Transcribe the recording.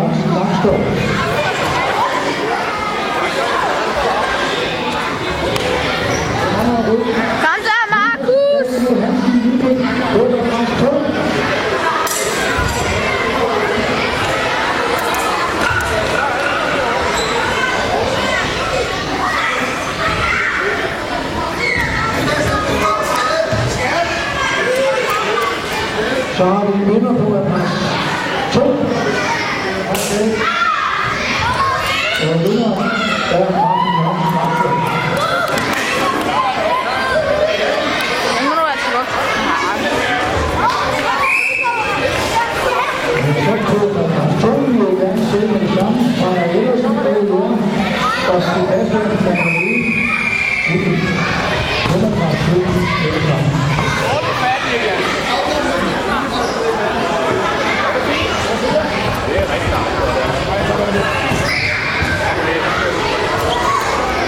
Jørgensen Langskov. Kom så, Markus! Så har vi vinder på adresse Vamos Thank you. the